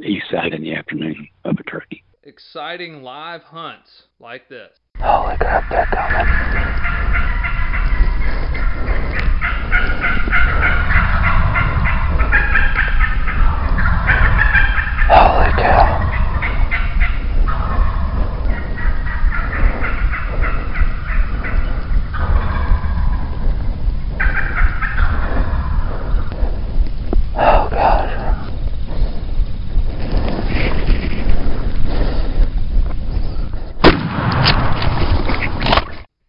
east side in the afternoon of a turkey. Exciting live hunts like this. Holy crap, they're coming. Holy cow.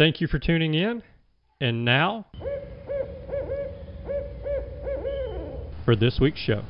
Thank you for tuning in. And now, for this week's show.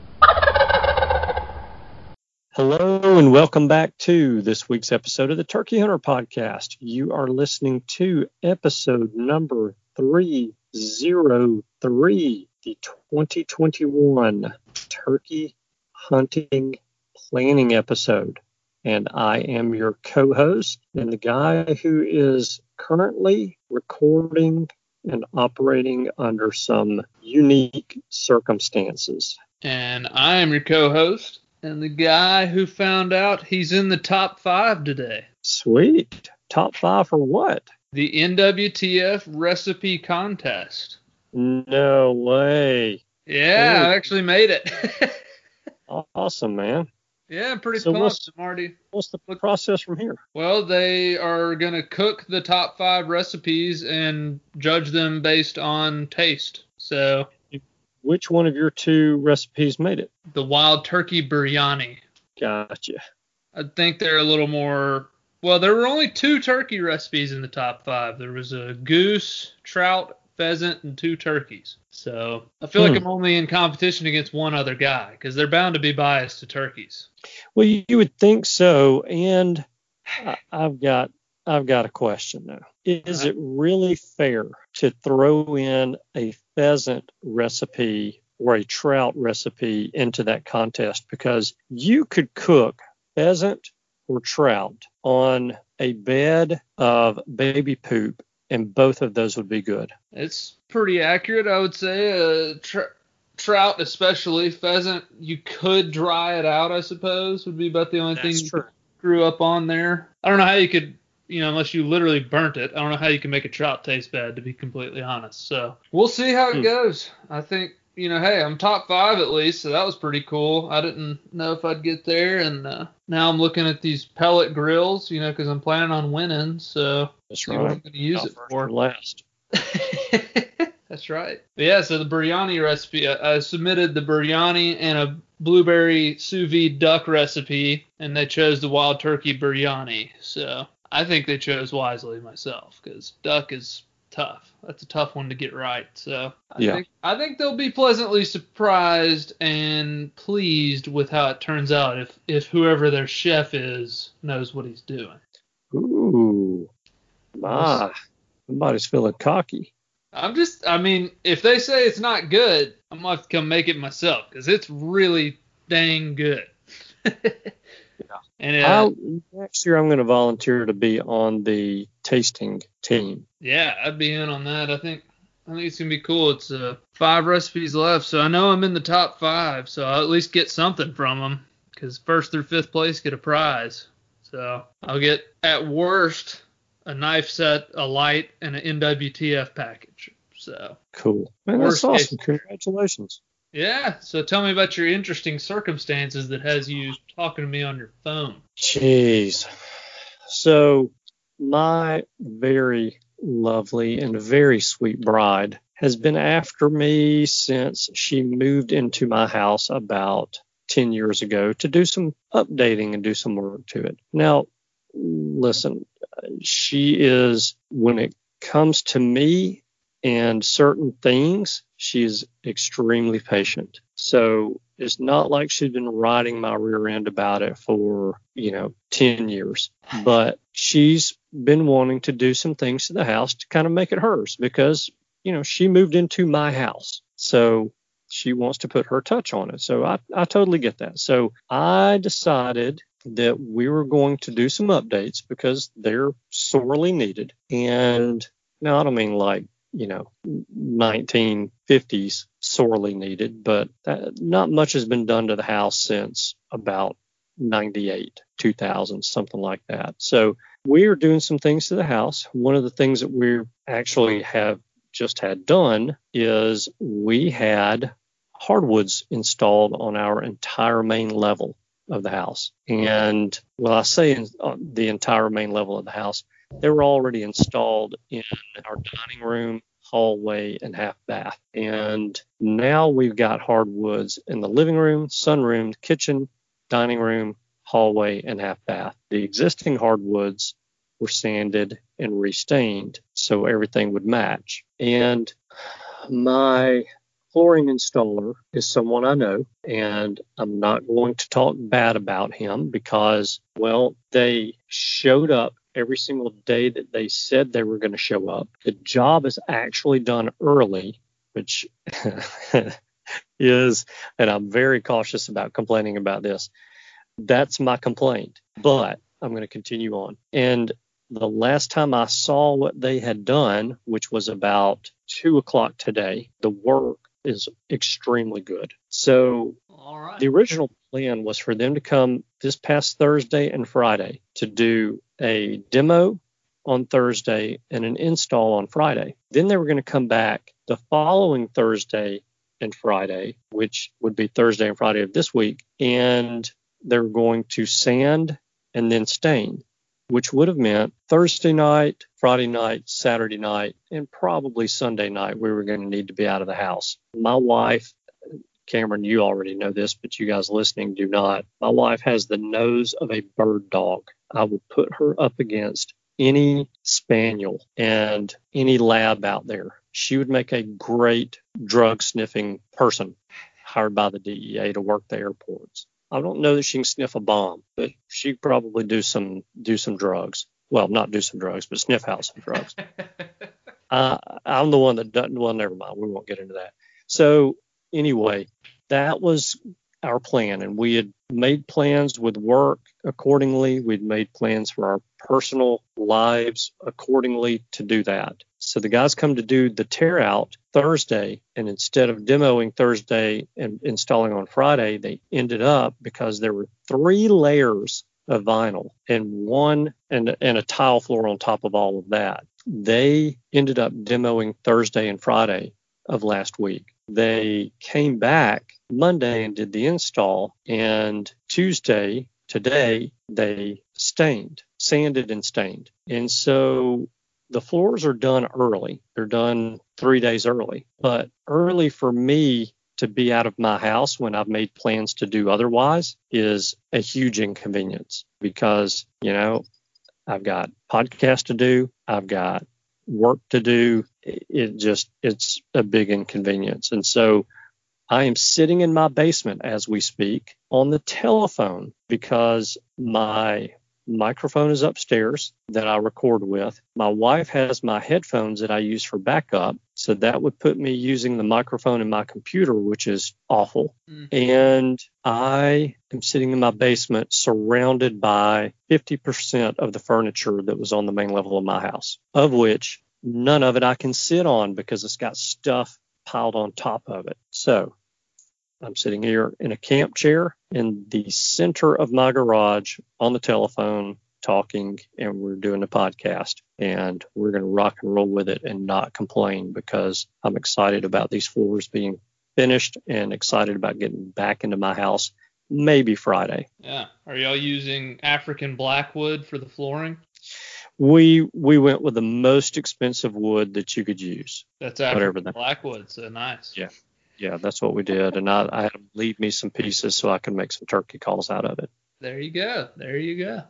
Hello, and welcome back to this week's episode of the Turkey Hunter Podcast. You are listening to episode number 303, the 2021 Turkey Hunting Planning episode. And I am your co host and the guy who is currently recording and operating under some unique circumstances. And I am your co host and the guy who found out he's in the top five today. Sweet. Top five for what? The NWTF recipe contest. No way. Yeah. I actually made it. Awesome, man. Yeah, I'm pretty So what's- Marty. What's the process from here? Well, they are going to cook the top five recipes and judge them based on taste. So, Which one of your two recipes made it? the wild turkey biryani. Gotcha. I think they're a little more. Well, there were only two turkey recipes in the top five. There was a goose, trout, pheasant, and two turkeys. So I feel like Hmm. I'm only in competition against one other guy because they're bound to be biased to turkeys. Well, you, you would think so, and I, I've got I've got a question though. Is it really fair to throw in a pheasant recipe or a trout recipe into that contest? Because you could cook pheasant or trout on a bed of baby poop, and both of those would be good. It's pretty accurate, I would say. Uh, tr- trout, especially pheasant, you could dry it out. I suppose would be about the only thing That's you true. grew up on there. I don't know how you could, you know, unless you literally burnt it. I don't know how you can make a trout taste bad, to be completely honest. So we'll see how it Hmm. goes. I think, you know, hey, I'm top five at least, so that was pretty cool. I didn't know if I'd get there, and uh, now I'm looking at these pellet grills, you know, because I'm planning on winning. So That's see what I'm right. going to use Not it for. last. That's right. But yeah, so the biryani recipe, I, I submitted the biryani and a blueberry sous vide duck recipe, and they chose the wild turkey biryani. So I think they chose wisely myself because duck is tough. That's a tough one to get right. So I Yeah. think I think they'll be pleasantly surprised and pleased with how it turns out if if whoever their chef is knows what he's doing. Ooh, my, somebody's feeling cocky. I'm just I mean, if they say it's not good, I'm gonna have to come make it myself because it's really dang good. yeah. And uh, next year, I'm going to volunteer to be on the tasting team. Yeah, I'd be in on that. I think I think it's gonna be cool. It's uh, five recipes left, so I know I'm in the top five, so I'll at least get something from them. Because first through fifth place get a prize. So I'll get at worst a knife set, a light, and an NWTF package. So Cool. Man, that's awesome. Congratulations. yeah. So tell me about your interesting circumstances that has you talking to me on your phone. Jeez. So, my very lovely and very sweet bride has been after me since she moved into my house about 10 years ago to do some updating and do some work to it. Now, listen, she is, when it comes to me and certain things, she's extremely patient. So it's not like she's been riding my rear end about it for, you know, 10 years, but she's been wanting to do some things to the house to kind of make it hers because, you know, she moved into my house. So she wants to put her touch on it. So I, I totally get that. So I decided that we were going to do some updates because they're sorely needed. And now I don't mean like, you know, 1950s sorely needed, but that, not much has been done to the house since about 98, 2000, something like that. So we are doing some things to the house. One of the things that we actually have just had done is we had hardwoods installed on our entire main level of the house. And well, I say in, on the entire main level of the house, they were already installed in our dining room, hallway, and half bath. And now we've got hardwoods in the living room, sunroom, kitchen, dining room, hallway, and half bath. The existing hardwoods were sanded and restained so everything would match. And my flooring installer is someone I know, and I'm not going to talk bad about him because, well, they showed up every single day that they said they were going to show up. The job is actually done early, which is, and I'm very cautious about complaining about this. That's my complaint, but I'm going to continue on. And the last time I saw what they had done, which was about two o'clock today, the work is extremely good. So All right. the original plan was for them to come this past Thursday and Friday to do a demo on Thursday and an install on Friday. Then they were going to come back the following Thursday and Friday, which would be Thursday and Friday of this week, and they were going to sand and then stain, which would have meant Thursday night, Friday night, Saturday night, and probably Sunday night we were going to need to be out of the house. My wife Cameron, you already know this, but you guys listening do not. My wife has the nose of a bird dog. I would put her up against any spaniel and any lab out there. She would make a great drug sniffing person hired by the DEA to work the airports. I don't know that she can sniff a bomb, but she probably do some do some drugs. Well, not do some drugs, but sniff out some drugs. uh, I'm the one that doesn't. Well, never mind. We won't get into that. So anyway, that was our plan, and we had made plans with work accordingly. We'd made plans for our personal lives accordingly to do that. So the guys come to do the tear out Thursday, and instead of demoing Thursday and installing on Friday, they ended up because there were three layers of vinyl and one and, and a tile floor on top of all of that. They ended up demoing Thursday and Friday of last week. They came back Monday and did the install, and Tuesday, today, they stained, sanded and stained. And so the floors are done early. They're done three days early, but early for me to be out of my house when I've made plans to do otherwise is a huge inconvenience because, you know, I've got podcast to do. I've got work to do. It just it's a big inconvenience. And so I am sitting in my basement as we speak on the telephone because my microphone is upstairs that I record with. My wife has my headphones that I use for backup. So that would put me using the microphone in my computer, which is awful. Mm. And I am sitting in my basement surrounded by 50% of the furniture that was on the main level of my house, of which none of it I can sit on because it's got stuff piled on top of it. So I'm sitting here in a camp chair in the center of my garage on the telephone talking and we're doing a podcast and we're going to rock and roll with it and not complain because I'm excited about these floors being finished and excited about getting back into my house maybe Friday. Yeah. Are y'all using African blackwood for the flooring? We we went with the most expensive wood that you could use. That's Whatever African that- blackwood, so nice. Yeah. Yeah, that's what we did and I, I had them leave me some pieces so I could make some turkey calls out of it. There you go. There you go.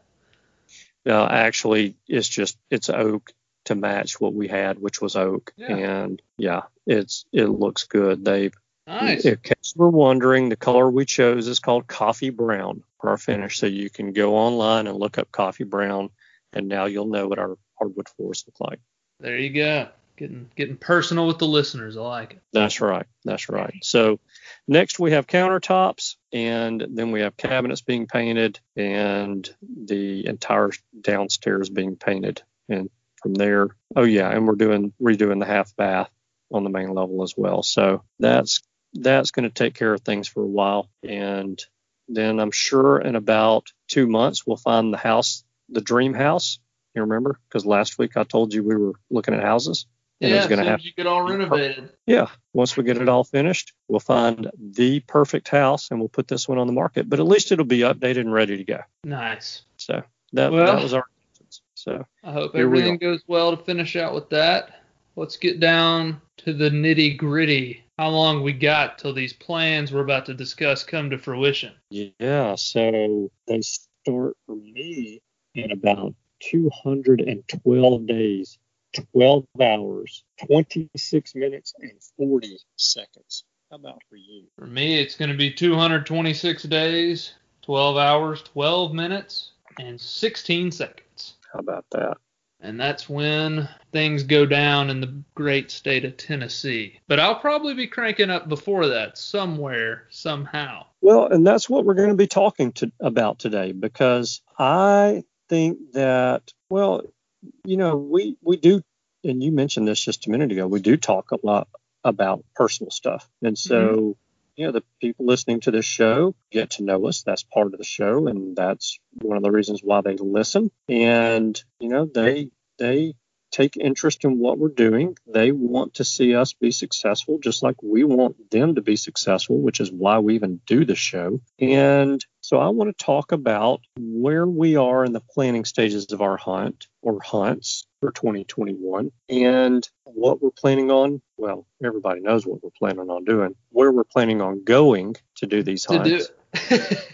No, actually, it's just it's oak to match what we had, which was oak, Yeah. and yeah, it's it looks good. They, Nice. in case you're wondering, the color we chose is called coffee brown for our finish. So you can go online and look up coffee brown, and now you'll know what our hardwood floors look like. There you go. Getting getting personal with the listeners. I like it. That's right. That's right. So next we have countertops and then we have cabinets being painted and the entire downstairs being painted. And from there, oh yeah, and we're doing redoing the half bath on the main level as well. So that's that's going to take care of things for a while. And then I'm sure in about two months we'll find the house, the dream house. You remember? Because last week I told you we were looking at houses. And yeah, gonna have you get all renovated. yeah, once we get it all finished, we'll find the perfect house and we'll put this one on the market. But at least it'll be updated and ready to go. Nice. So that Well- that was our. So I hope Here we everything goes well to finish out with that. Let's get down to the nitty gritty. How long we got till these plans we're about to discuss come to fruition? yeah, so they start for me in about 212 days, 12 hours, 26 minutes, and 40 seconds. How about for you? For me, it's going to be 226 days, 12 hours, 12 minutes, and 16 seconds. How about that? And that's when things go down in the great state of Tennessee. But I'll probably be cranking up before that somewhere, somehow. Well, and that's what we're going to be talking to, about today because I think that, well, you know, we, we do, and you mentioned this just a minute ago, we do talk a lot about personal stuff. And so, mm-hmm. you know, the people listening to this show get to know us. That's part of the show. And that's one of the reasons why they listen. And, you know, they, they, take interest in what we're doing. They want to see us be successful, just like we want them to be successful, which is why we even do the show. And so I want to talk about where we are in the planning stages of our hunt or hunts for 2021 and what we're planning on. Well, everybody knows what we're planning on doing, where we're planning on going to do these hunts.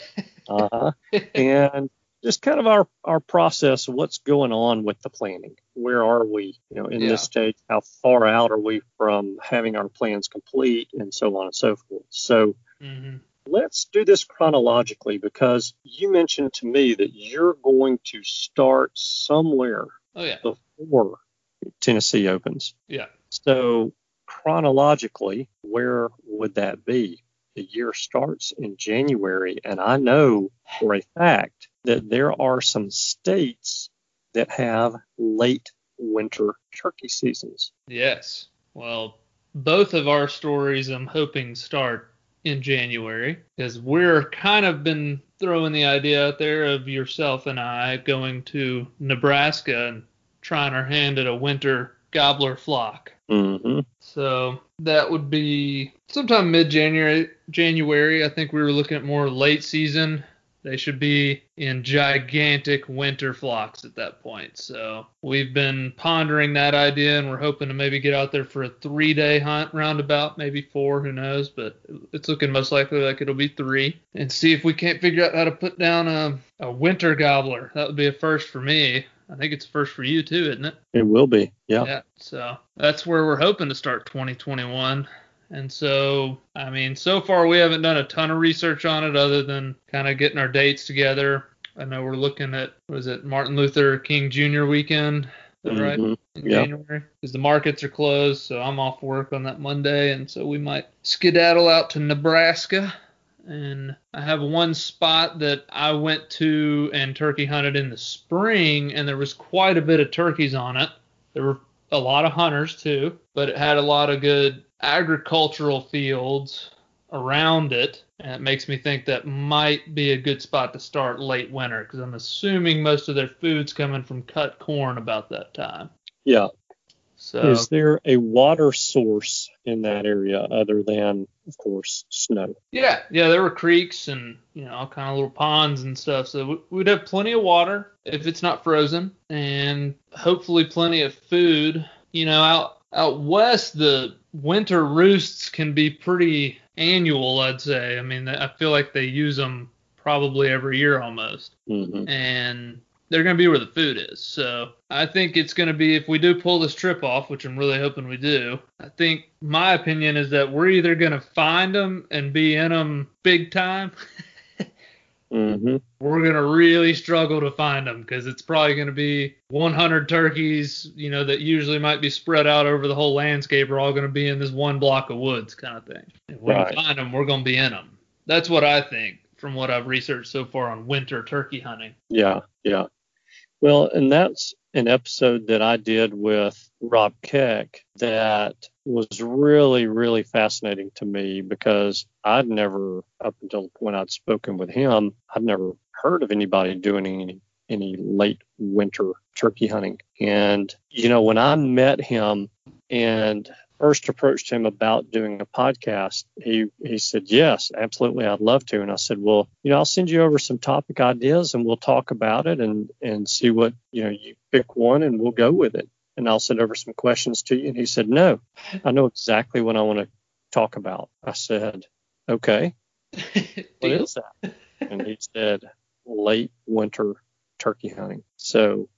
Uh-huh. and just kind of our, our process what's going on with the planning. Where are we, you know, in Yeah. this stage? How far out are we from having our plans complete and so on and so forth? So hmm let's do this chronologically because you mentioned to me that you're going to start somewhere Oh, yeah. before Tennessee opens. Yeah. So chronologically, where would that be? The year starts in January, and I know for a fact that there are some states that have late winter turkey seasons. Yes. Well, both of our stories I'm hoping start in January because we're kind of been throwing the idea out there of yourself and I going to Nebraska and trying our hand at a winter gobbler flock. Mm-hmm. So that would be sometime mid January. January, I think we were looking at more late season. They should be in gigantic winter flocks at that point. So we've been pondering that idea, and we're hoping to maybe get out there for a three-day hunt roundabout, maybe four, who knows? But it's looking most likely like it'll be three, and see if we can't figure out how to put down a, a winter gobbler. That would be a first for me. I think it's a first for you too, isn't it? It will be. Yeah. Yeah. So that's where we're hoping to start 2021. And so, I mean, so far we haven't done a ton of research on it other than kind of getting our dates together. I know we're looking at, was it, Martin Luther King Jr. weekend. That right? Mm-hmm. In Yep. January. Because the markets are closed. So I'm off work on that Monday. And so we might skedaddle out to Nebraska. And I have one spot that I went to and turkey hunted in the spring, and there was quite a bit of turkeys on it. There were a lot of hunters too, but it had a lot of good agricultural fields around it. And it makes me think that might be a good spot to start late winter because I'm assuming most of their food's coming from cut corn about that time. Yeah. So Is there a water source in that area other than, of course, snow? Yeah, yeah, there were creeks and you know all kind of little ponds and stuff. So we- we'd have plenty of water if it's not frozen, and hopefully plenty of food. You know, out out west the winter roosts can be pretty annual, I'd say. I mean, I feel like they use them probably every year almost hmm and they're going to be where the food is. So I think it's going to be if we do pull this trip off, which I'm really hoping we do. I think my opinion is that we're either going to find them and be in them big time. hmm We're going to really struggle to find them because it's probably going to be 100 turkeys, you know, that usually might be spread out over the whole landscape are all going to be in this one block of woods kind of thing. If we Right. find them, we're going to be in them. That's what I think from what I've researched so far on winter turkey hunting. Yeah, yeah. Well, and that's an episode that I did with Rob Keck that was really, really fascinating to me because I'd never, up until the point I'd spoken with him, I'd never heard of anybody doing any any late winter turkey hunting. And you know, when I met him and first approached him about doing a podcast, he he said, "Yes, absolutely, I'd love to." And I said, "Well, you know, I'll send you over some topic ideas, and we'll talk about it and and see what you know. You pick one, and we'll go with it. And I'll send over some questions to you." And he said, "No, I know exactly what I want to talk about." I said, "Okay, what is that?" and he said, "Late winter turkey hunting." So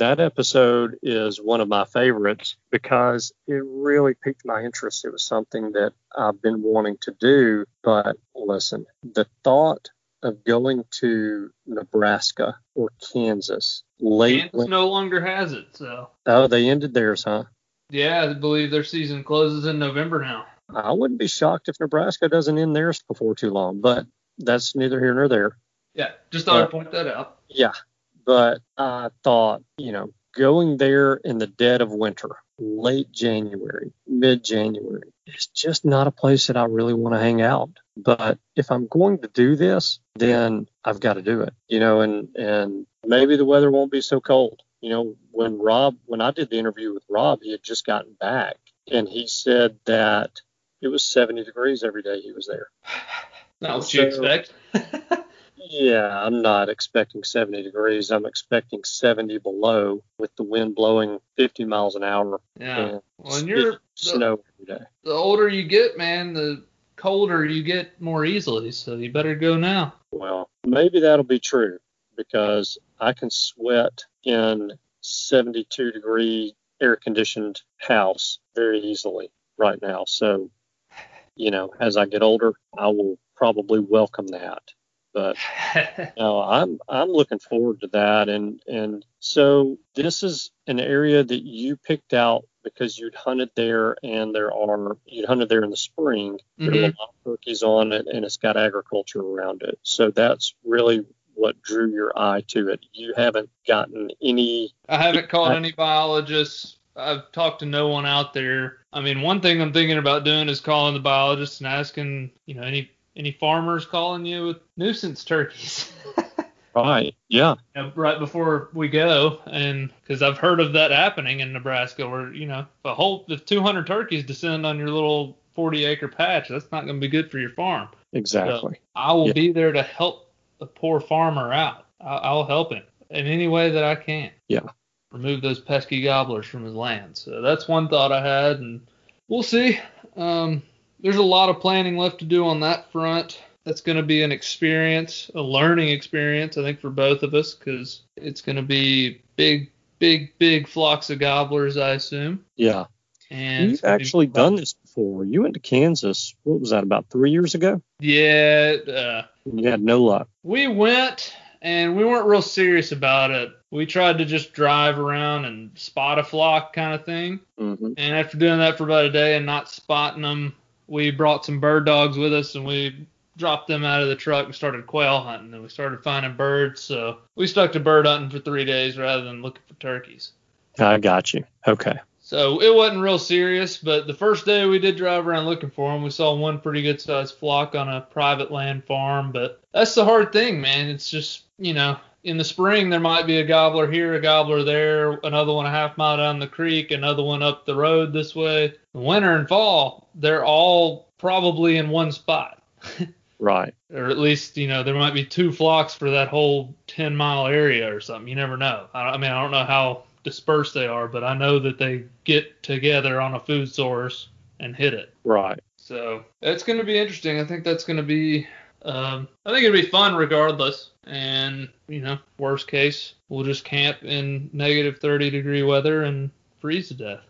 that episode is one of my favorites because it really piqued my interest. It was something that I've been wanting to do, but listen, the thought of going to Nebraska or Kansas late Kansas no longer has it, so oh they ended theirs, huh? yeah, I believe their season closes in November now. I wouldn't be shocked if Nebraska doesn't end theirs before too long, but that's neither here nor there. Yeah, just thought I'd uh, point that out. Yeah, but I thought, you know, going there in the dead of winter, late January, mid January, it's just not a place that I really want to hang out. But if I'm going to do this, then I've got to do it, you know, and, and maybe the weather won't be so cold. You know, when Rob, when I did the interview with Rob, he had just gotten back and he said that it was 70 degrees every day he was there. Not what you expect. Yeah, I'm not expecting 70 degrees. I'm expecting 70 below with the wind blowing 50 miles an hour yeah. and Well, and you're snow every day. the older you get, man, the colder you get more easily. So you better go now. Well, maybe that'll be true because I can sweat in 72 degree air conditioned house very easily right now. So, you know, as I get older, I will probably welcome that. But No, I'm I'm looking forward to that, and and so this is an area that you picked out because you'd hunted there, and there are you'd hunted there in the spring. There are a mm-hmm. lot of turkeys on it, and it's got agriculture around it. So that's really what drew your eye to it. You haven't gotten any. I haven't called any biologists. I've talked to no one out there. I mean, one thing I'm thinking about doing is calling the biologists and asking, you know, any any farmers calling you with nuisance turkeys. Right. Yeah. you know, right before we go, and because I've heard of that happening in Nebraska, where you know, if a whole if 200 turkeys descend on your little 40 acre patch, that's not going to be good for your farm. Exactly. I will Yeah. be there to help the poor farmer out. I- I'll help him in any way that I can. Yeah. Remove those pesky gobblers from his land. So that's one thought I had, and we'll see. Um, there's a lot of planning left to do on that front. that's going to be an experience, a learning experience, I think, for both of us, because it's going to be big, big, big flocks of gobblers, I assume. Yeah. And You've actually done this before. You went to Kansas. What was that? About three years ago. Yeah. Uh, you had no luck. We went and we weren't real serious about it. We tried to just drive around and spot a flock kind of thing. Mm-hmm. And after doing that for about a day and not spotting them, we brought some bird dogs with us and we dropped them out of the truck and started quail hunting and we started finding birds. So we stuck to bird hunting for three days rather than looking for turkeys. I got you. Okay. So it wasn't real serious, but the first day we did drive around looking for them. We saw one pretty good sized flock on a private land farm, but that's the hard thing, man. It's just, you know, in the spring there might be a gobbler here, a gobbler there, another one a half mile down the creek, another one up the road this way. Winter and fall, they're all probably in one spot. right. Or at least, you know, there might be two flocks for that whole 10 mile area or something. You never know. I, I mean, I don't know how dispersed they are, but I know that they get together on a food source and hit it. Right. So it's going to be interesting. I think that's going to be, um, I think it'd be fun regardless. And, you know, worst case, we'll just camp in negative 30 degree weather and freeze to death.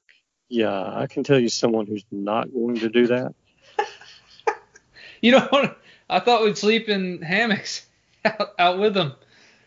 Yeah, I can tell you someone who's not going to do that. you know, I thought we'd sleep in hammocks out, out with them.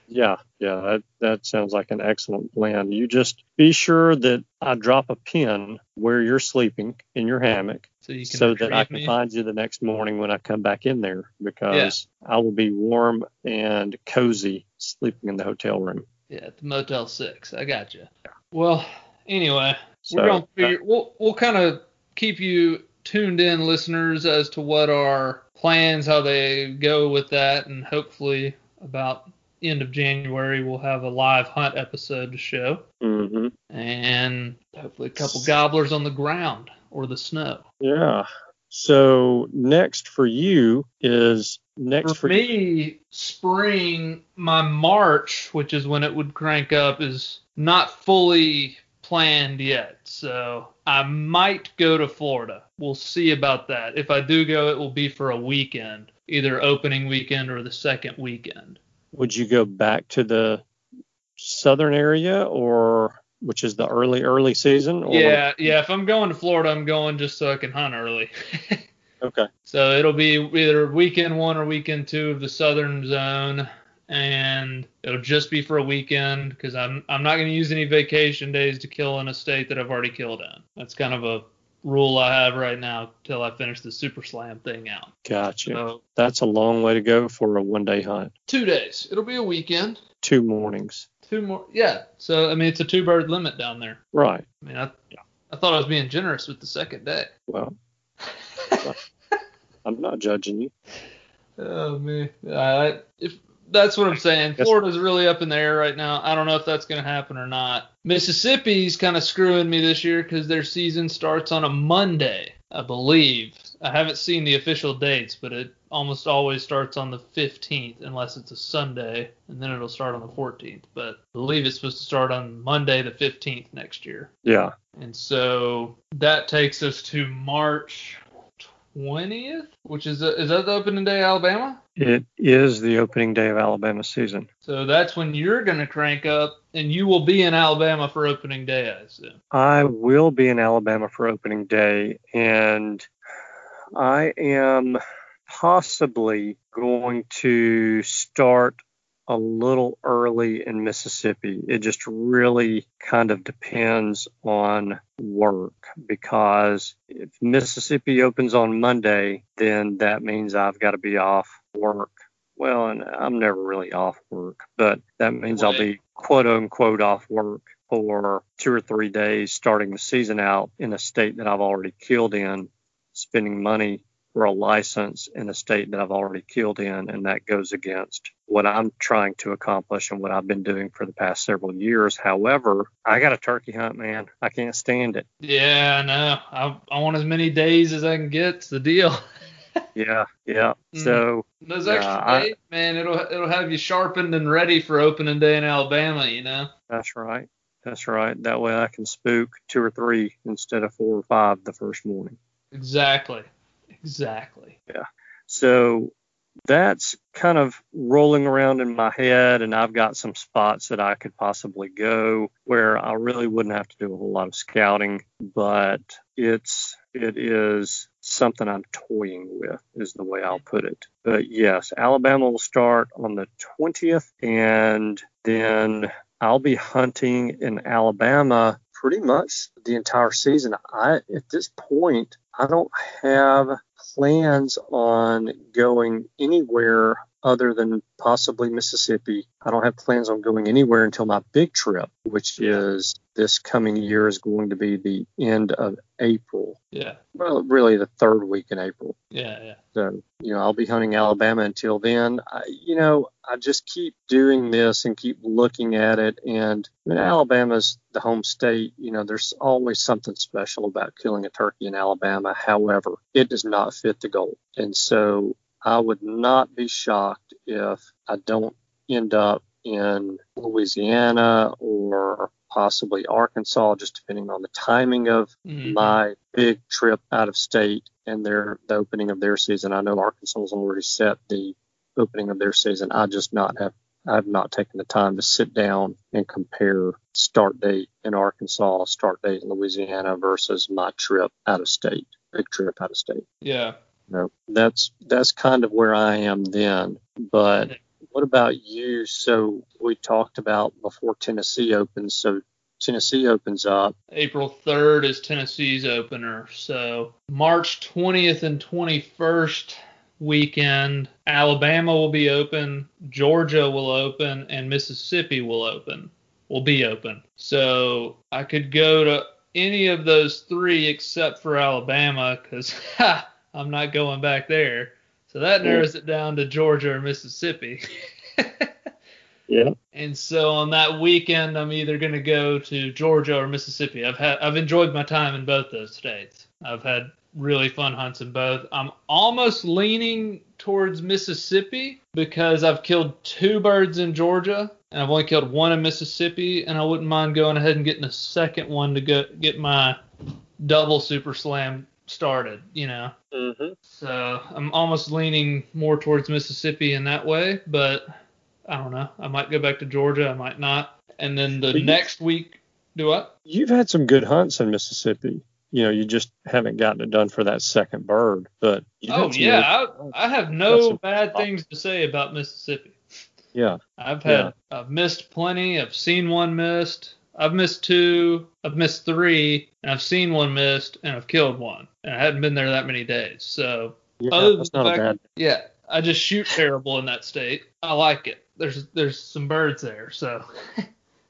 Yeah, yeah, that that sounds like an excellent plan. You just be sure that I drop a pin where you're sleeping in your hammock, so, you so that I can me. find you the next morning when I come back in there because yeah. I will be warm and cozy sleeping in the hotel room. Yeah, at the Motel Six. I got you. Well, anyway, So, we're gonna figure, uh, we'll we'll kind of keep you tuned in, listeners, as to what our plans, how they go with that, and hopefully about end of January we'll have a live hunt episode to show, hmm and hopefully a couple gobblers on the ground or the snow. Yeah. So next for you is next For for, me, spring, my March, which is when it would crank up, is not fully planned yet. So I might go to Florida. We'll see about that. If I do go, it will be for a weekend, either opening weekend or the second weekend. Would you go back to the southern area or which is the early early season? Or Yeah, yeah. If I'm going to Florida, I'm going just so I can hunt early. Okay. So it'll be either weekend one or weekend two of the southern zone, and it'll just be for a weekend because I'm I'm not going to use any vacation days to kill in a state that I've already killed in. That's kind of a rule I have right now till I finish the Super Slam thing out. Gotcha. So That's a long way to go for a one day hunt. two days. It'll be a weekend. Two mornings. Two more. Yeah. So I mean, it's a two bird limit down there. Right. I mean, I I thought I was being generous with the second day. Well, I'm not judging you. Oh man, uh, if that's what I'm saying, Florida's really up in the air right now. I don't know if that's going to happen or not. Mississippi's kind of screwing me this year because their season starts on a Monday, I believe. I haven't seen the official dates, but it almost always starts on the 15th unless it's a Sunday, and then it'll start on the 14th. But I believe it's supposed to start on Monday the 15th next year. Yeah. And so that takes us to March 20th, which is is that the opening day, Alabama? It is the opening day of Alabama season. So that's when you're going to crank up, and you will be in Alabama for opening day, I assume. I will be in Alabama for opening day, and I am possibly going to start a little early in Mississippi. It just really kind of depends on work because if Mississippi opens on Monday, then that means I've got to be off work. Well, and I'm never really off work, but that means I'll be quote unquote off work for two or three days starting the season out in a state that I've already killed in, spending money for a license in a state that I've already killed in, and that goes against what I'm trying to accomplish and what I've been doing for the past several years. However, I got a turkey hunt, man. I can't stand it. Yeah, I know. I, I want as many days as I can get. It's the deal. Yeah, yeah. Mhm. So Those extra I- days, man, it'll it'll have you sharpened and ready for opening day in Alabama. You know. that's right. That's right. That way I can spook two or three instead of four or five the first morning. Exactly. Exactly. Yeah. So that's kind of rolling around in my head, and I've got some spots that I could possibly go where I really wouldn't have to do a whole lot of scouting, but it's it is something I'm toying with, is the way I'll put it. But yes, Alabama will start on the 20th, and then I'll be hunting in Alabama pretty much the entire season. I at this point I don't have plans on going anywhere other than possibly Mississippi. I don't have plans on going anywhere until my big trip, which is this coming year is going to be the end of April. Yeah. Well, really the third week in April. Yeah, yeah. So, you know, I'll be hunting Alabama until then. I, you know, I just keep doing this and keep looking at it. And I mean, Alabama's the home state. You know, there's always something special about killing a turkey in Alabama. However, it does not fit the goal. And so I would not be shocked if I don't end up in Louisiana or possibly Arkansas, just depending on the timing of Mhm. my big trip out of state and their the opening of their season. I know Arkansas has already set the opening of their season. I just not have I have not taken the time to sit down and compare start date in Arkansas, start date in Louisiana versus my trip out of state, big trip out of state. Yeah. Know, that's that's kind of where I am then. But what about you? So we talked about before Tennessee opens. So Tennessee opens up. April 3rd is Tennessee's opener. So March 20th and 21st weekend, Alabama will be open, Georgia will open, and Mississippi will open. Will be open. So I could go to any of those three except for Alabama because I'm not going back there. So that narrows it down to Georgia or Mississippi. Yeah. And so on that weekend, I'm either going to go to Georgia or Mississippi. I've had I've enjoyed my time in both those states. I've had really fun hunts in both. I'm almost leaning towards Mississippi because I've killed two birds in Georgia and I've only killed one in Mississippi, and I wouldn't mind going ahead and getting a second one to go get my double super slam started. You know. Mm-hmm. So I'm almost leaning more towards Mississippi in that way, but I don't know. I might go back to Georgia. I might not. And then the But next week, do what? You've had some good hunts in Mississippi. You know, you just haven't gotten it done for that second bird. But Oh yeah, I, I have no bad things to say about Mississippi. yeah. I've had I've missed plenty. I've seen one missed. I've missed two. I've missed three, and I've seen one missed, and I've killed one. And I hadn't been there that many days. So Yeah, that's not fact- bad. yeah, I just shoot terrible in that state. I like it. There's there's some birds there, so.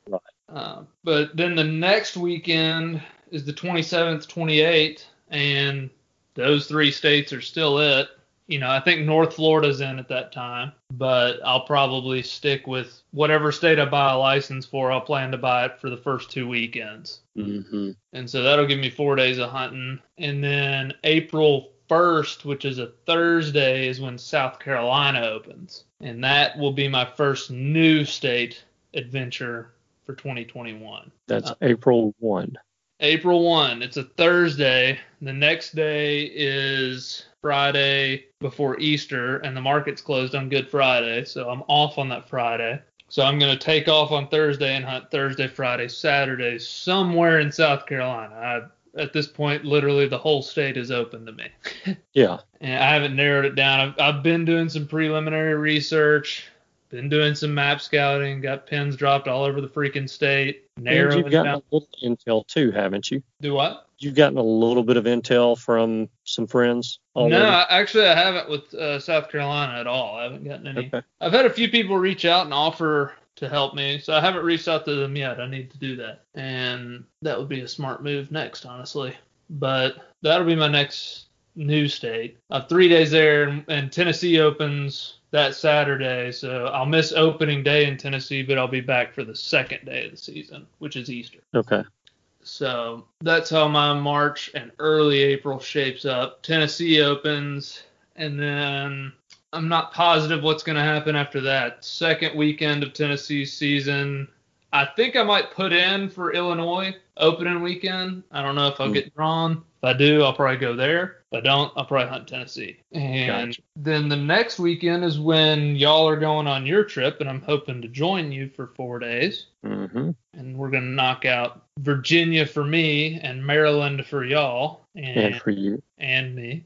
Right. Um, but then the next weekend is the 27th, 28th, and those three states are still it. You know, I think North Florida's in at that time, but I'll probably stick with whatever state I buy a license for. I'll plan to buy it for the first two weekends. Mm-hmm. And so that'll give me four days of hunting. And then April 1st, which is a Thursday, is when South Carolina opens. And that will be my first new state adventure for 2021. That's Uh, April 1. April 1, it's a Thursday. The next day is Friday before Easter, and the market's closed on Good Friday, so I'm off on that Friday. So I'm going to take off on Thursday and hunt Thursday, Friday, Saturday, somewhere in South Carolina. I, at this point, literally the whole state is open to me. Yeah. and I haven't narrowed it down. I've, I've been doing some preliminary research, been doing some map scouting, got pins dropped all over the freaking state. And you've gotten down. a little intel too, haven't you? Do what? You've gotten a little bit of intel from some friends already. No, I- actually, I haven't with uh, South Carolina at all. I haven't gotten any. Okay. I've had a few people reach out and offer to help me, so I haven't reached out to them yet. I need to do that, and that would be a smart move next, honestly. But that'll be my next new state. Have three days there, and, and Tennessee opens that Saturday, so I'll miss opening day in Tennessee, but I'll be back for the second day of the season, which is Easter. Okay. So that's how my March and early April shapes up. Tennessee opens, and then I'm not positive what's going to happen after that. Second weekend of Tennessee season. I think I might put in for Illinois opening weekend. I don't know if I'll Hmm. get drawn. If I do, I'll probably go there. If I don't, I'll probably hunt Tennessee. And Gotcha. then the next weekend is when y'all are going on your trip, and I'm hoping to join you for four days. Mm-hmm. And we're gonna knock out Virginia for me and Maryland for y'all and And for you. and me.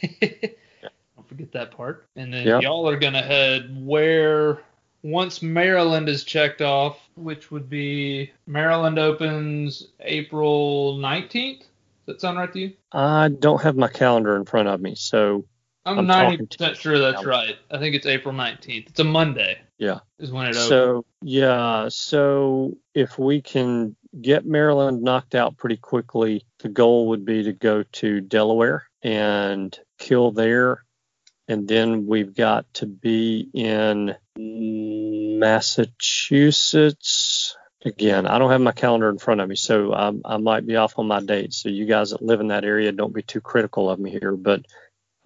Don't forget that part. And then Yep. y'all are gonna head where once Maryland is checked off, which would be Maryland opens April 19th. Does that sound right to you? I don't have my calendar in front of me, so I'm, ninety percent sure that's now. right. I think it's April 19th. It's a Monday. Yeah. Is when it opens. so yeah, so if we can get Maryland knocked out pretty quickly, the goal would be to go to Delaware and kill there, and then we've got to be in Massachusetts. Again, I don't have my calendar in front of me, so I, I might be off on my dates. So you guys that live in that area, don't be too critical of me here. But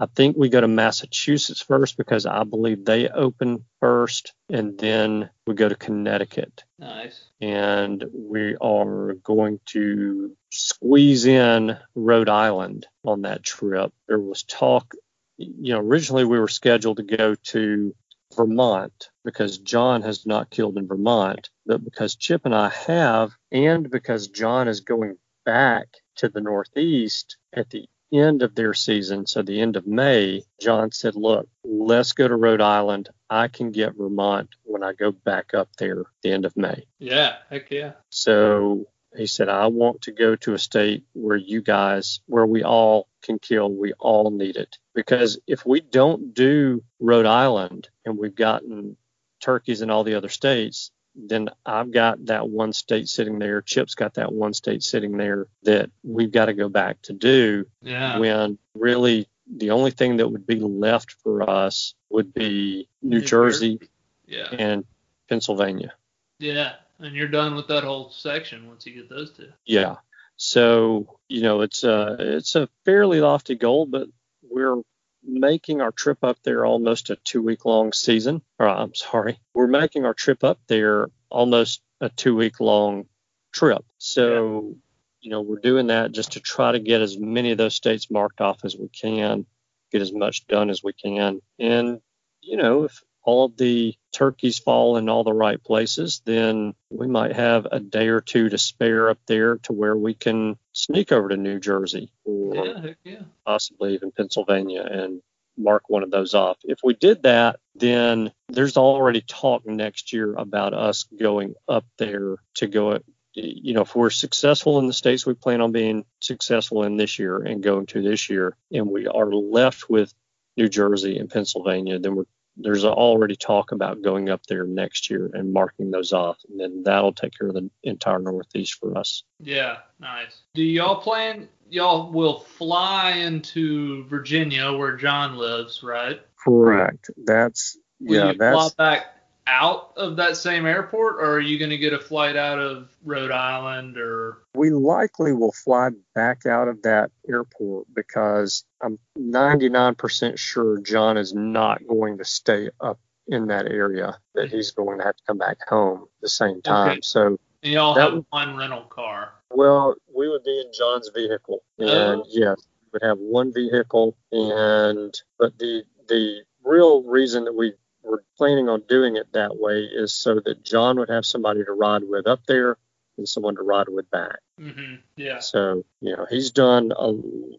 I think we go to Massachusetts first because I believe they open first, and then we go to Connecticut. nice. And we are going to squeeze in Rhode Island on that trip. There was talk, you know, originally we were scheduled to go to Vermont because John has not killed in Vermont, but because Chip and I have, and because John is going back to the Northeast at the end of their season, so the end of May, John said, Look, let's go to Rhode Island. I can get Vermont when I go back up there at the end of May. Yeah. Heck yeah. So he said, I want to go to a state where you guys, where we all can kill, we all need it. Because if we don't do Rhode Island and we've gotten turkeys in all the other states, then I've got that one state sitting there. Chip's got that one state sitting there that we've got to go back to do Yeah. when really the only thing that would be left for us would be New New Jersey Yeah. and Pennsylvania. Yeah. And you're done with that whole section once you get those two. Yeah. So, you know, it's a it's a fairly lofty goal, but we're making our trip up there almost a two week long season. Or I'm sorry, we're making our trip up there almost a two week long trip. So, you know, we're doing that just to try to get as many of those states marked off as we can, get as much done as we can. And, you know, if all of the turkeys fall in all the right places, then we might have a day or two to spare up there to where we can sneak over to New Jersey or Yeah. Heck yeah. possibly even Pennsylvania and mark one of those off. If we did that, then there's already talk next year about us going up there to go. You know, if we're successful in the states we plan on being successful in this year and going to this year, and we are left with New Jersey and Pennsylvania, then we're there's already talk about going up there next year and marking those off, and then that'll take care of the entire Northeast for us. Yeah, nice. Do y'all plan? Y'all will fly into Virginia, where John lives, right? Correct. That's Will you fly back out of that same airport, or are you going to get a flight out of Rhode Island or? we likely will fly back out of that airport because I'm 99% sure John is not going to stay up in that area, that he's going to have to come back home at the same time. Okay. So, And y'all That have one rental car. well, we would be in John's vehicle. Oh. And Oh. yes, we would have one vehicle. And, but the, the real reason that we were planning on doing it that way is so that John would have somebody to ride with up there and someone to ride with back. Mm-hmm. Yeah. So, you know, he's done a,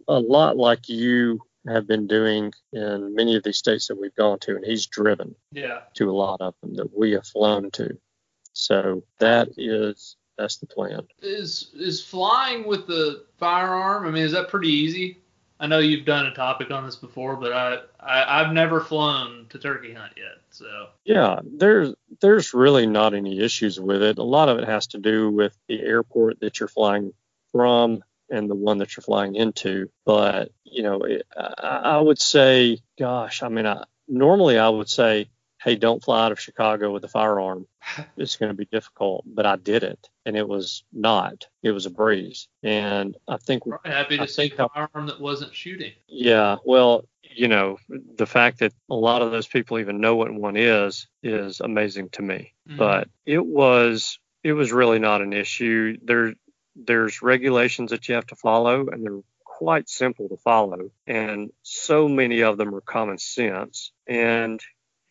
a lot like you have been doing in many of these states that we've gone to, and he's driven Yeah. to a lot of them that we have flown to. So that is that's the plan. Is is flying with the firearm? I mean, is that pretty easy? I know you've done a topic on this before, but I, I I've never flown to turkey hunt yet. So Yeah, there's there's really not any issues with it. A lot of it has to do with the airport that you're flying from and the one that you're flying into. But you know, it, I, I would say, gosh, I mean, I, normally I would say, hey, don't fly out of Chicago with a firearm. It's going to be difficult, but I did it, and it was not. It was a breeze, and I think happy to I see a firearm that wasn't shooting. yeah, well, you know, the fact that a lot of those people even know what one is is amazing to me. Mhm. But it was it was really not an issue. There there's regulations that you have to follow and they're quite simple to follow, and so many of them are common sense. And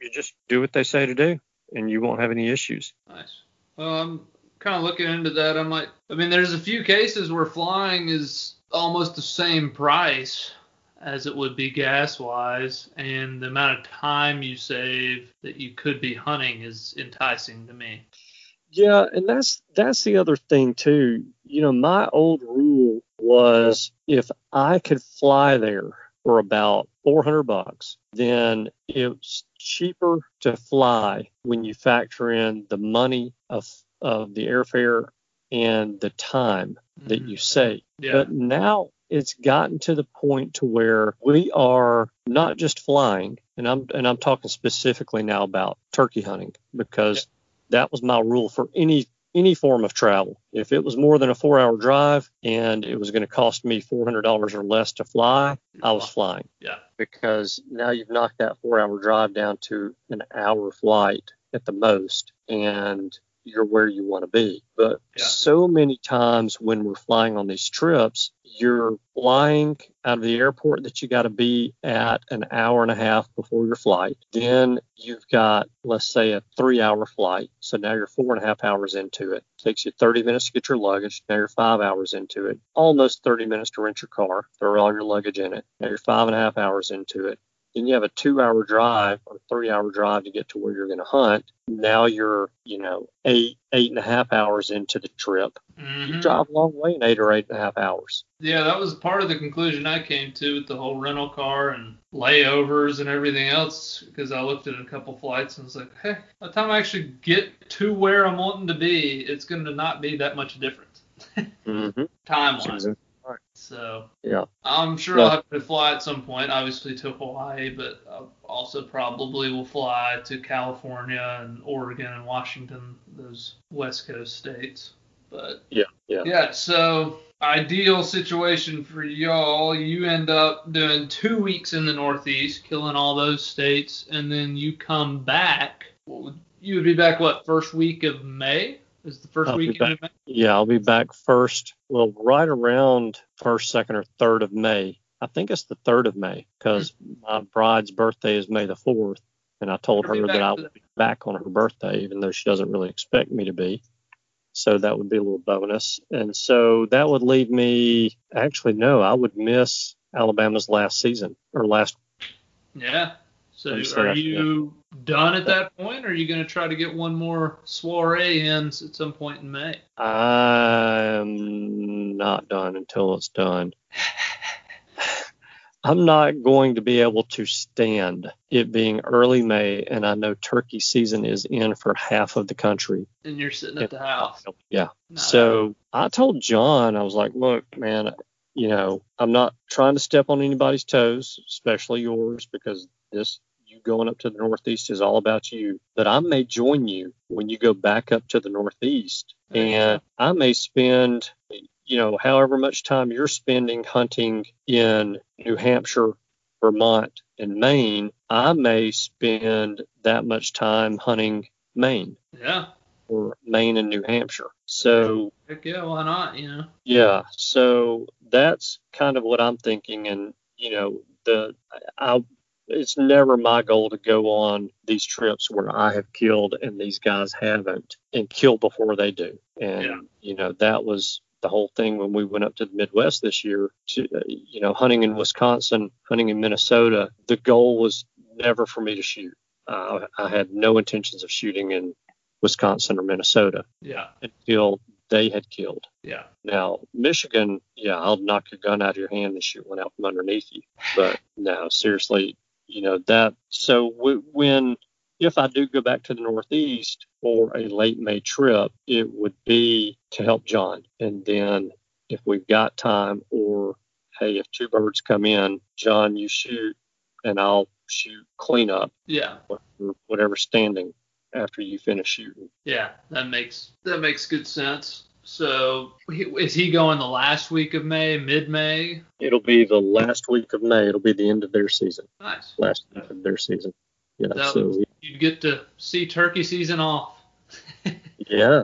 you just do what they say to do, and you won't have any issues. Nice. Well, I'm kind of looking into that. I'm like, I mean, there's a few cases where flying is almost the same price as it would be gas wise, and the amount of time you save that you could be hunting is enticing to me. Yeah, and that's that's the other thing too. You know, my old rule was if I could fly there for about 400 bucks, then it's cheaper to fly when you factor in the money of of the airfare and the time that Mhm. you save. Yeah. But now it's gotten to the point to where we are not just flying, and I'm and I'm talking specifically now about turkey hunting because that was my rule for any any form of travel. If it was more than a four hour drive and it was going to cost me four hundred dollars or less to fly, I was flying Yeah. because now you've knocked that four hour drive down to an hour flight at the most and you're where you want to be. But Yeah. so many times when we're flying on these trips, you're flying out of the airport that you got to be at an hour and a half before your flight. Then you've got, let's say, a three hour flight. So now you're four and a half hours into it. takes you 30 minutes to get your luggage. Now you're five hours into it. Almost 30 minutes to rent your car, throw all your luggage in it. Now you're five and a half hours into it. Then you have a two hour drive or three hour drive to get to where you're going to hunt. Now you're, you know, eight, eight and a half hours into the trip. You Mhm. drive a long way in eight or eight and a half hours. Yeah, that was part of the conclusion I came to with the whole rental car and layovers and everything else because I looked at a couple flights and was like, hey, by the time I actually get to where I'm wanting to be, it's going to not be that much difference Mm-hmm. time wise. So Yeah. I'm sure Yeah. I'll have to fly at some point, obviously to Hawaii, but I also probably will fly to California and Oregon and Washington, those West Coast states. But Yeah. Yeah. yeah, so ideal situation for y'all, you end up doing two weeks in the Northeast, killing all those states, and then you come back. You would be back what first week of May? Is the 1st I'll weekend? Yeah, I'll be back first. Well, right around first, second, or third of May. I think it's the third of May because my bride's birthday is May the fourth, and I told I'll her that I would be back on her birthday, even though she doesn't really expect me to be. So that would be a little bonus, and so that would leave me. Actually, no, I would miss Alabama's last season or last. Yeah. So are you done at that point, or are you going to try to get one more soiree in at some point in May? I'm not done until it's done. I'm not going to be able to stand it being early May, and I know turkey season is in for half of the country. And you're sitting at the house. Yeah. No. So I told John, I was like, look, man, you know, I'm not trying to step on anybody's toes, especially yours, because this you going up to the Northeast is all about you. But I may join you when you go back up to the Northeast, and I may spend, you know, however much time you're spending hunting in New Hampshire, Vermont, and Maine, I may spend that much time hunting Maine Yeah. or Maine and New Hampshire. So Heck yeah, why not? You know. yeah, so that's kind of what I'm thinking, and you know, the I it's never my goal to go on these trips where I have killed and these guys haven't, and kill before they do. And Yeah. you know, that was the whole thing when we went up to the Midwest this year. To uh, you know, hunting in Wisconsin, hunting in Minnesota. The goal was never for me to shoot. Uh, I had no intentions of shooting in Wisconsin or Minnesota Yeah. until they had killed. Yeah. Now, Michigan, yeah, I'll knock your gun out of your hand and shoot one out from underneath you. But no, seriously, you know that. So w- when, if I do go back to the Northeast for a late May trip, it would be to help John. And then if we've got time, or hey, if two birds come in, John, you shoot, and I'll shoot cleanup, Yeah. whatever, whatever standing after you finish shooting. Yeah. That makes that makes good sense. So is he going the last week of May, mid May? It'll be the last week of May. It'll be the end of their season. Nice. last week of their season. Yeah, That so You'd get to see turkey season off. yeah,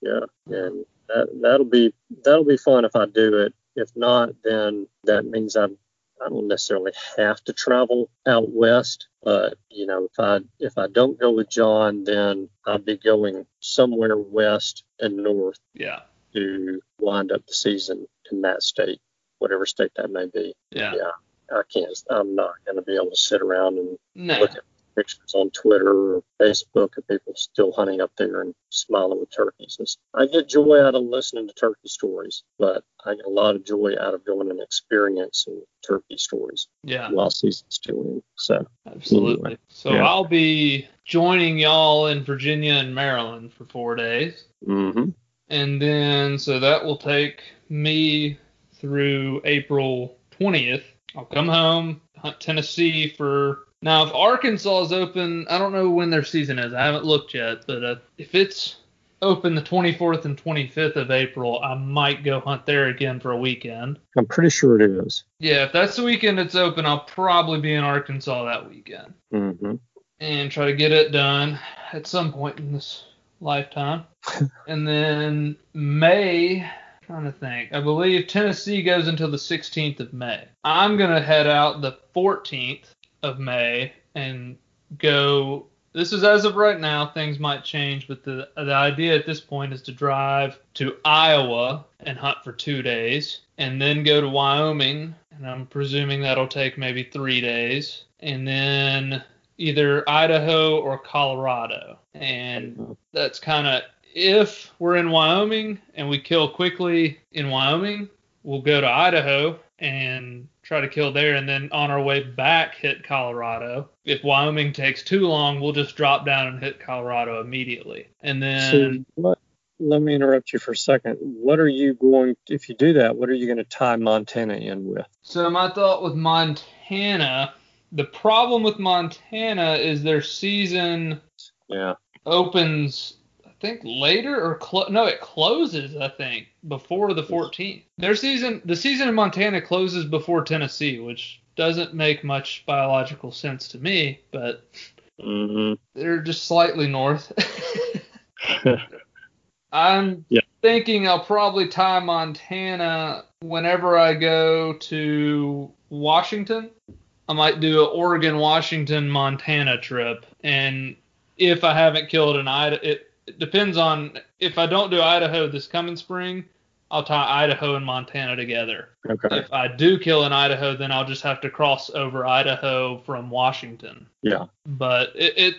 yeah, and that that'll be that'll be fun if I do it. If not, then that means I'm I don't necessarily have to travel out west, but you know, if I if I don't go with John, then I'll be going somewhere west and north Yeah. to wind up the season in that state, whatever state that may be. Yeah. Yeah. I can't. I'm not going to be able to sit around and No. look at pictures on Twitter or Facebook of people still hunting up there and smiling with turkeys. It's, I get joy out of listening to turkey stories, but I get a lot of joy out of going and experiencing turkey stories Yeah. while season's still in. So, Absolutely. So Yeah. I'll be joining y'all in Virginia and Maryland for four days. hmm And then, so that will take me through April 20th. I'll come home, hunt Tennessee for. Now, if Arkansas is open, I don't know when their season is. I haven't looked yet, but uh, if it's open the 24th and 25th of April, I might go hunt there again for a weekend. I'm pretty sure it is. Yeah, if that's the weekend it's open, I'll probably be in Arkansas that weekend Mm-hmm. and try to get it done at some point in this lifetime. and then May, trying to think, I believe Tennessee goes until the 16th of May. I'm going to head out the 14th of May and go. This is as of right now. Things might change, but the the idea at this point is to drive to Iowa and hunt for two days, and then go to Wyoming. And I'm presuming that'll take maybe three days, and then either Idaho or Colorado. And that's kind of if we're in Wyoming and we kill quickly in Wyoming, we'll go to Idaho and try to kill there and then on our way back hit Colorado. If Wyoming takes too long, we'll just drop down and hit Colorado immediately. And So, then what, let me interrupt you for a second. What are you going, if you do that, what are you going to tie Montana in with? So my thought with Montana, the problem with Montana is their season Yeah. opens think later or clo- no, it closes I think before the 14th. Their season, the season in Montana closes before Tennessee, which doesn't make much biological sense to me, but hmm they're just slightly north. I'm Yeah. thinking I'll probably tie Montana whenever I go to Washington. I might do an Oregon, Washington, Montana trip, and if I haven't killed an Idaho, it, it depends on if I don't do Idaho this coming spring. I'll tie Idaho and Montana together. Okay. If I do kill in Idaho, then I'll just have to cross over Idaho from Washington Yeah. but it, it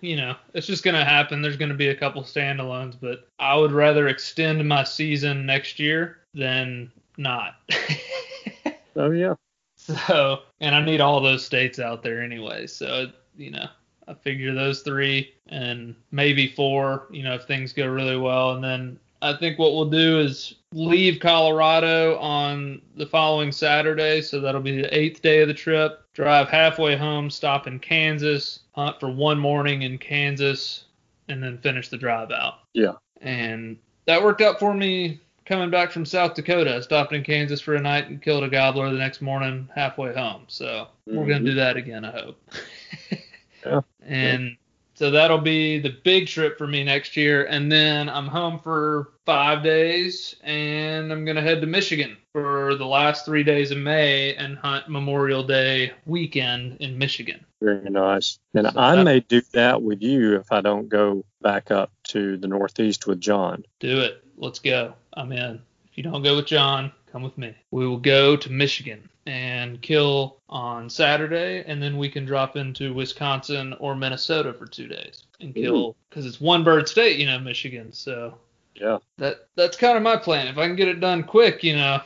you know it's just going to happen there's going to be a couple standalones but i would rather extend my season next year than not Oh, yeah. so and i need all those states out there anyway so you know i figure those three and maybe four you know if things go really well and then i think what we'll do is leave colorado on the following saturday so that'll be the eighth day of the trip drive halfway home stop in kansas hunt for one morning in kansas and then finish the drive out Yeah. and that worked out for me coming back from South Dakota. I stopped in Kansas for a night and killed a gobbler the next morning halfway home. So we're gonna Mhm. do that again, I hope. Yeah. And so that'll be the big trip for me next year. And then I'm home for five days and I'm gonna head to Michigan for the last three days of May and hunt Memorial Day weekend in Michigan. Very nice. And So I may do that with you if I don't go back up to the Northeast with John. Do it. Let's go. I'm in. If you don't go with John, come with me. We will go to Michigan and kill on Saturday, and then we can drop into Wisconsin or Minnesota for two days and kill because it's one bird state, you know, Michigan. So Yeah. that that's kind of my plan. If I can get it done quick, you know,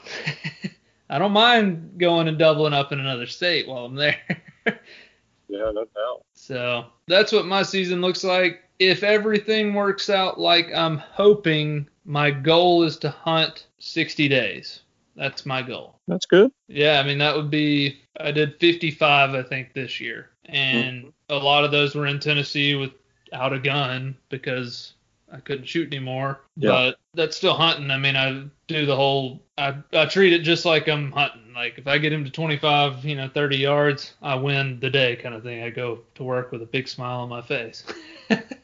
I don't mind going and doubling up in another state while I'm there. Yeah, no doubt. So that's what my season looks like. If everything works out like I'm hoping, my goal is to hunt 60 days. That's my goal. That's good. Yeah, I mean, that would be, I did 55, I think, this year. And mm-hmm. a lot of those were in Tennessee without a gun because I couldn't shoot anymore. Yeah. But that's still hunting. I mean, I do the whole, I, I treat it just like I'm hunting. Like if I get him to 25, you know, 30 yards, I win the day kind of thing. I go to work with a big smile on my face.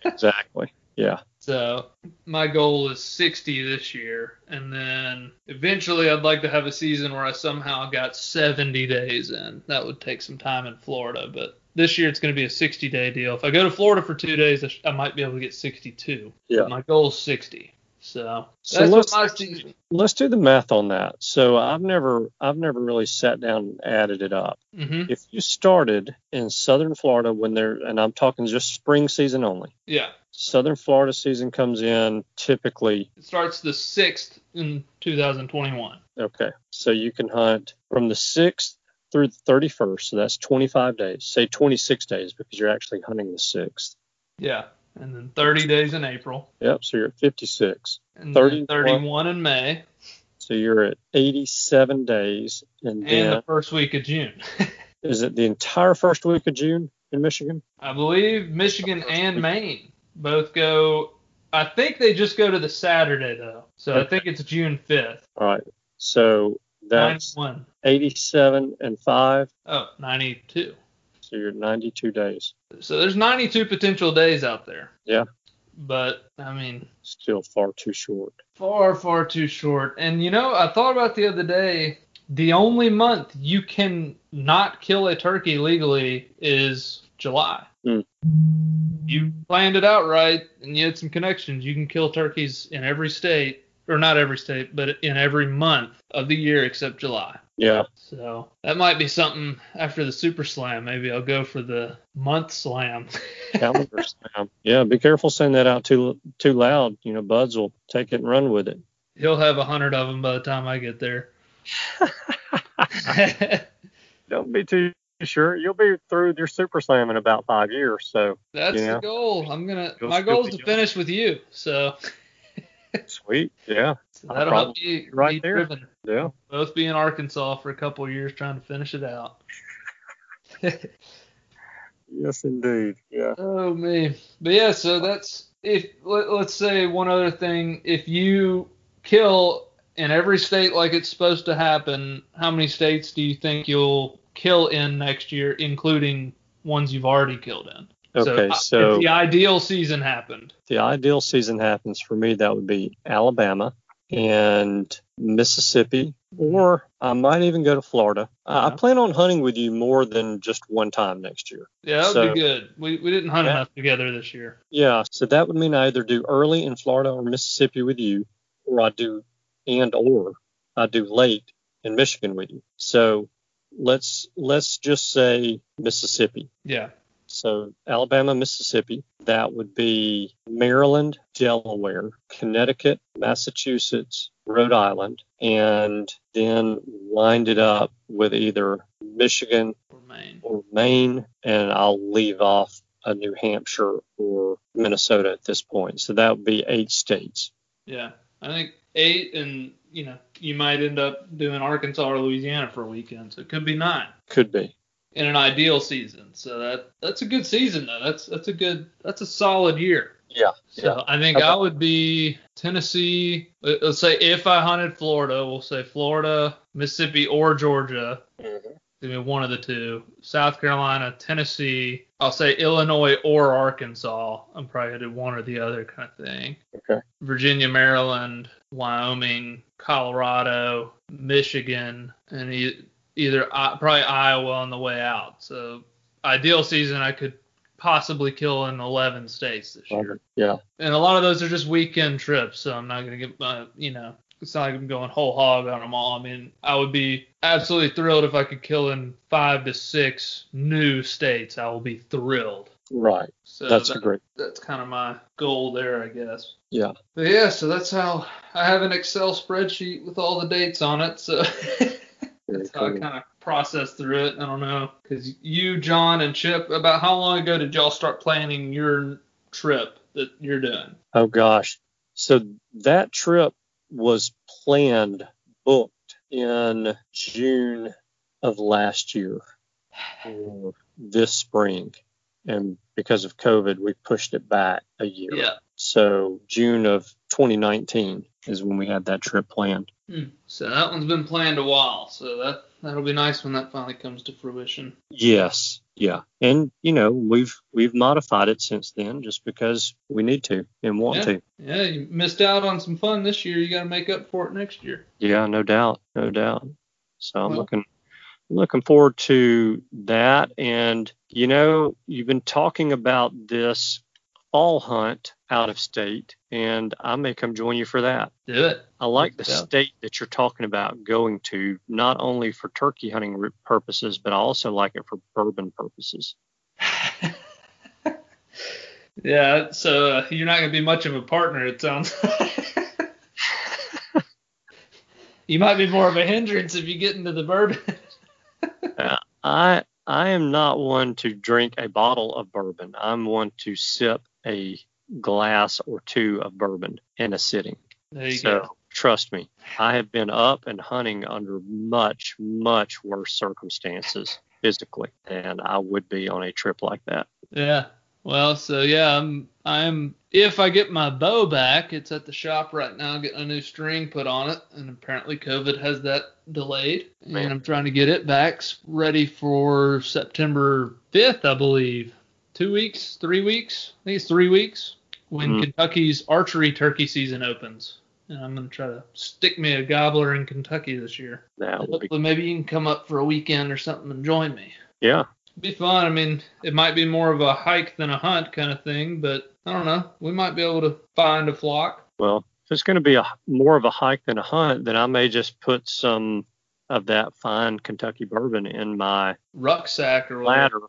Exactly. Yeah. So my goal is 60 this year, and then eventually I'd like to have a season where I somehow got 70 days in. That would take some time in Florida, but this year it's going to be a 60 day deal. If I go to Florida for two days, I, sh- I might be able to get 62. Yeah. My goal is 60. So So that's let's- what my season. Let's do the math on that. So I've never I've never really sat down and added it up. hmm If you started in southern Florida when they're and I'm talking just spring season only. Yeah. Southern Florida season comes in typically It starts the 6th in 2021. okay. So you can hunt from the 6th through the 31st. So that's 25 days. Say 26 days because you're actually hunting the 6th. Yeah. And then 30 days in April. Yep. So you're at 56. And 31. then 31 in May. So you're at 87 days, and And then the first week of June. is it the entire first week of June in Michigan? I believe Michigan and Maine both go. I think they just go to the Saturday though, so I think it's June 5th. All right. So that's 91. 87 and 5. Oh, 92. So you're 92 days. So there's 92 potential days out there. Yeah. But I mean, Still far too short. far far too short. And you know, I thought about the other day. The only month you can not kill a turkey legally is July. Hmm. You planned it out right, and you had some connections. You can kill turkeys in every state, or not every state, but in every month of the year except July. Yeah. So that might be something after the Super Slam. Maybe I'll go for the month slam. Calendar slam. Yeah. Be careful saying that out too too loud. You know, buds will take it and run with it. He'll have a hundred of them by the time I get there. Don't be too sure. You'll be through your super slam in about five years. So That's Yeah. the goal. I'm gonna. You'll my goal is to finish with you. So, sweet. Yeah. so that'll help you be right there. driven. Yeah. Both be in Arkansas for a couple of years trying to finish it out. Yes, indeed. Yeah. Oh me. But yeah, so that's if let, let's say one other thing. If you kill in every state like it's supposed to happen, how many states do you think you'll kill in next year, including ones you've already killed in? Okay. uh, So if the ideal season happened. the ideal season happens for me, that would be Alabama and Mississippi, or I might even go to Florida. I I plan on hunting with you more than just one time next year. Yeah, that would So- be good. We we didn't hunt Yeah. enough together this year. Yeah, so that would mean I either do early in Florida or Mississippi with you, or I do and or I do late in Michigan with you. So let's let's just say Mississippi. Yeah. So Alabama, Mississippi, that would be Maryland, Delaware, Connecticut, Massachusetts, Rhode Island, and then wind it up with either Michigan For Maine. or Maine, and I'll leave off a New Hampshire or Minnesota at this point. So that would be eight states. Yeah. I think eight and you know, you might end up doing Arkansas or Louisiana for a weekend. So it could be nine. Could be. in an ideal season. So that that's a good season though. That's that's a good that's a solid year. Yeah. So I think Okay. I would be Tennessee. let- Let's say if I hunted Florida, we'll say Florida, Mississippi, or Georgia. Mm-hmm. Give me one of the two. South Carolina, Tennessee. I'll say Illinois or Arkansas. I'm probably gonna do one or the other kind of thing. Okay. Virginia, Maryland, Wyoming, Colorado, Michigan, and e- either I- probably Iowa on the way out. So ideal season, I could possibly kill in 11 states this year. Yeah. And a lot of those are just weekend trips, so I'm not gonna get my, you know, it's not like I'm going whole hog on them all. I mean, I would be absolutely thrilled if I could kill in five to six new states. I will be thrilled. Right. So That's that- a great. that's kind of my goal there, I guess. Yeah. But yeah, so that's how I have an Excel spreadsheet with all the dates on it. So that's how I kind of process through it. I don't know, because you, John, and Chip, about how long ago did y'all start planning your trip that you're doing? Oh gosh. So that trip was planned, booked in June of last year for this spring. And because of COVID, we pushed it back a year. Yeah. So June of 2019 is when we had that trip planned. Hmm. So that one's been planned a while. So that that'll be nice when that finally comes to fruition. Yes, yeah, and you know we've we've modified it since then just because we need to and want Yeah. to. Yeah, you missed out on some fun this year. You got to make up for it next year. Yeah, no doubt, no doubt. So I'm Well- looking looking forward to that. And you know, you've been talking about this all hunt out of state, and I may come join you for that. Do it. I like the Yeah. state that you're talking about going to, not only for turkey hunting purposes, but I also like it for bourbon purposes. yeah, so uh, you're not going to be much of a partner, it sounds. you might be more of a hindrance if you get into the bourbon. Uh, I I am not one to drink a bottle of bourbon. I'm one to sip a glass or two of bourbon in a sitting. there you so go. trust me, I have been up and hunting under much much worse circumstances physically than I would be on a trip like that. Yeah. Well, so yeah, I'm I'm if I get my bow back, it's at the shop right now getting a new string put on it, and apparently COVID has that delayed, and I'm trying to get it back ready for September 5th, I believe. Two weeks, three weeks, I think it's three weeks when Mhm. Kentucky's archery turkey season opens, and I'm gonna try to stick me a gobbler in Kentucky this year. That would be maybe you can come up for a weekend or something and join me yeah. Be fun. I mean, it might be more of a hike than a hunt kind of thing, but I don't know. We might be able to find a flock. Well, if it's going to be a more of a hike than a hunt, then I may just put some of that fine Kentucky bourbon in my Rucksack or whatever. ladder.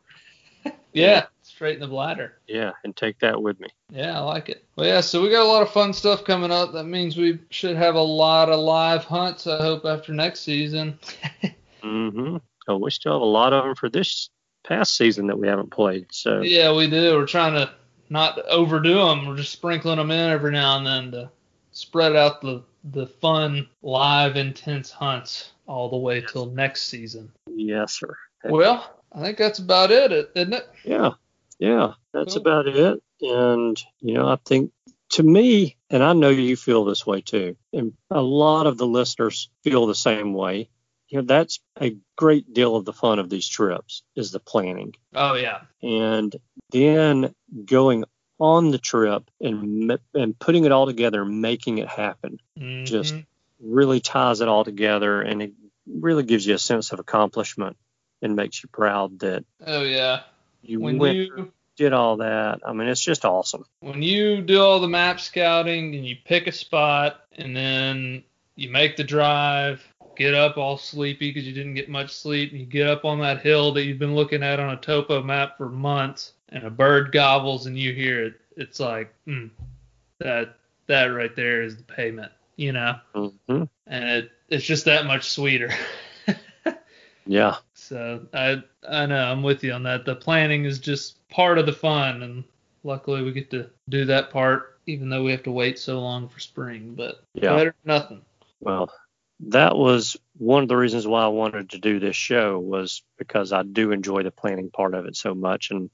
Yeah, straight in the bladder. Yeah, and take that with me. Yeah, I like it. Well, yeah, so we got a lot of fun stuff coming up. That means we should have a lot of live hunts, I hope, after next season. Mm-hmm. Oh, we still have a lot of them for this past season that we haven't played. So Yeah, we do. We're trying to not overdo them. We're just sprinkling them in every now and then to spread out the the fun, live, intense hunts all the way till next season. yes, sir. Well, I think that's about it, isn't it? Yeah, yeah, that's Cool. about it. And you know, I think to me, and I know you feel this way too, and a lot of the listeners feel the same way. You know, that's a great deal of the fun of these trips is the planning. Oh yeah. and then going on the trip and and putting it all together making it happen Just- Mhm. really ties it all together and it really gives you a sense of accomplishment and makes you proud that oh yeah. you When went you did all that i mean it's just awesome when you do all the map scouting and you pick a spot and then you make the drive, get up all sleepy because you didn't get much sleep, and you get up on that hill that you've been looking at on a topo map for months, and a bird gobbles and you hear it, it's like, mm, that that right there is the payment, you know, hmm and it it's just that much sweeter. yeah So I I know I'm with you on that. The planning is just part of the fun, and luckily we get to do that part, even though we have to wait so long for spring. But yeah better than nothing. well that was one of the reasons why i wanted to do this show was because i do enjoy the planning part of it so much and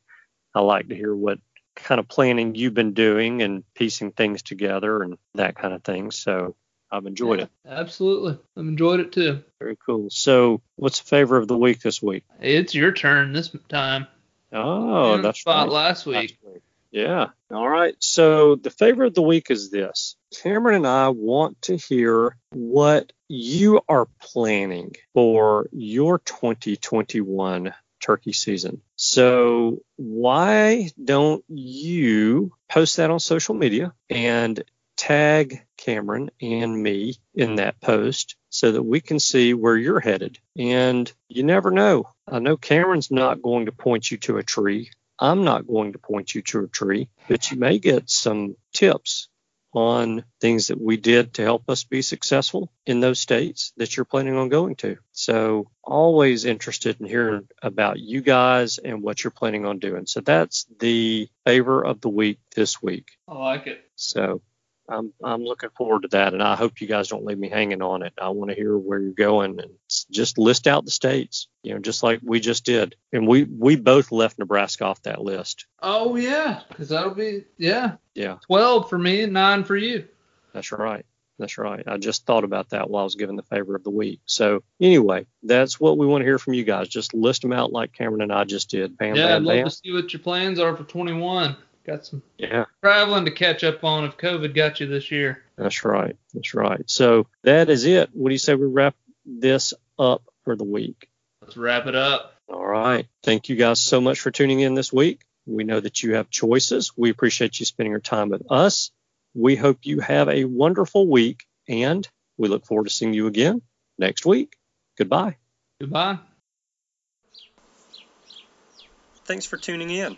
i like to hear what kind of planning you've been doing and piecing things together and that kind of thing so i've enjoyed it Absolutely, I've enjoyed it too. very cool so what's the favor of the week this week It's your turn this time. oh You that's right last week. Yeah. All right. So the favor of the week is this. Cameron and I want to hear what you are planning for your 2021 turkey season. So why don't you post that on social media and tag Cameron and me in that post so that we can see where you're headed. And you never know. I know Cameron's not going to point you to a tree. I'm not going to point you to a tree, but you may get some tips on things that we did to help us be successful in those states that you're planning on going to. So, always interested in hearing about you guys and what you're planning on doing. So, that's the favor of the week this week. I like it. So, I'm I'm looking forward to that, and I hope you guys don't leave me hanging on it. I want to hear where you're going, and just list out the states, you know, just like we just did. And we we both left Nebraska off that list. Oh yeah, because that'll be yeah. Yeah. Twelve for me and nine for you. That's right. That's right. I just thought about that while I was giving the favor of the week. So anyway, that's what we want to hear from you guys. Just list them out like Cameron and I just did. Bam, yeah, bam, I'd love bam. to see what your plans are for 21. Got some Yeah, traveling to catch up on if COVID got you this year. that's right. That's right. So that is it. What do you say we wrap this up for the week? Let's wrap it up. All right. Thank you guys so much for tuning in this week. We know that you have choices. We appreciate you spending your time with us. We hope you have a wonderful week and we look forward to seeing you again next week. Goodbye. Goodbye. Thanks for tuning in.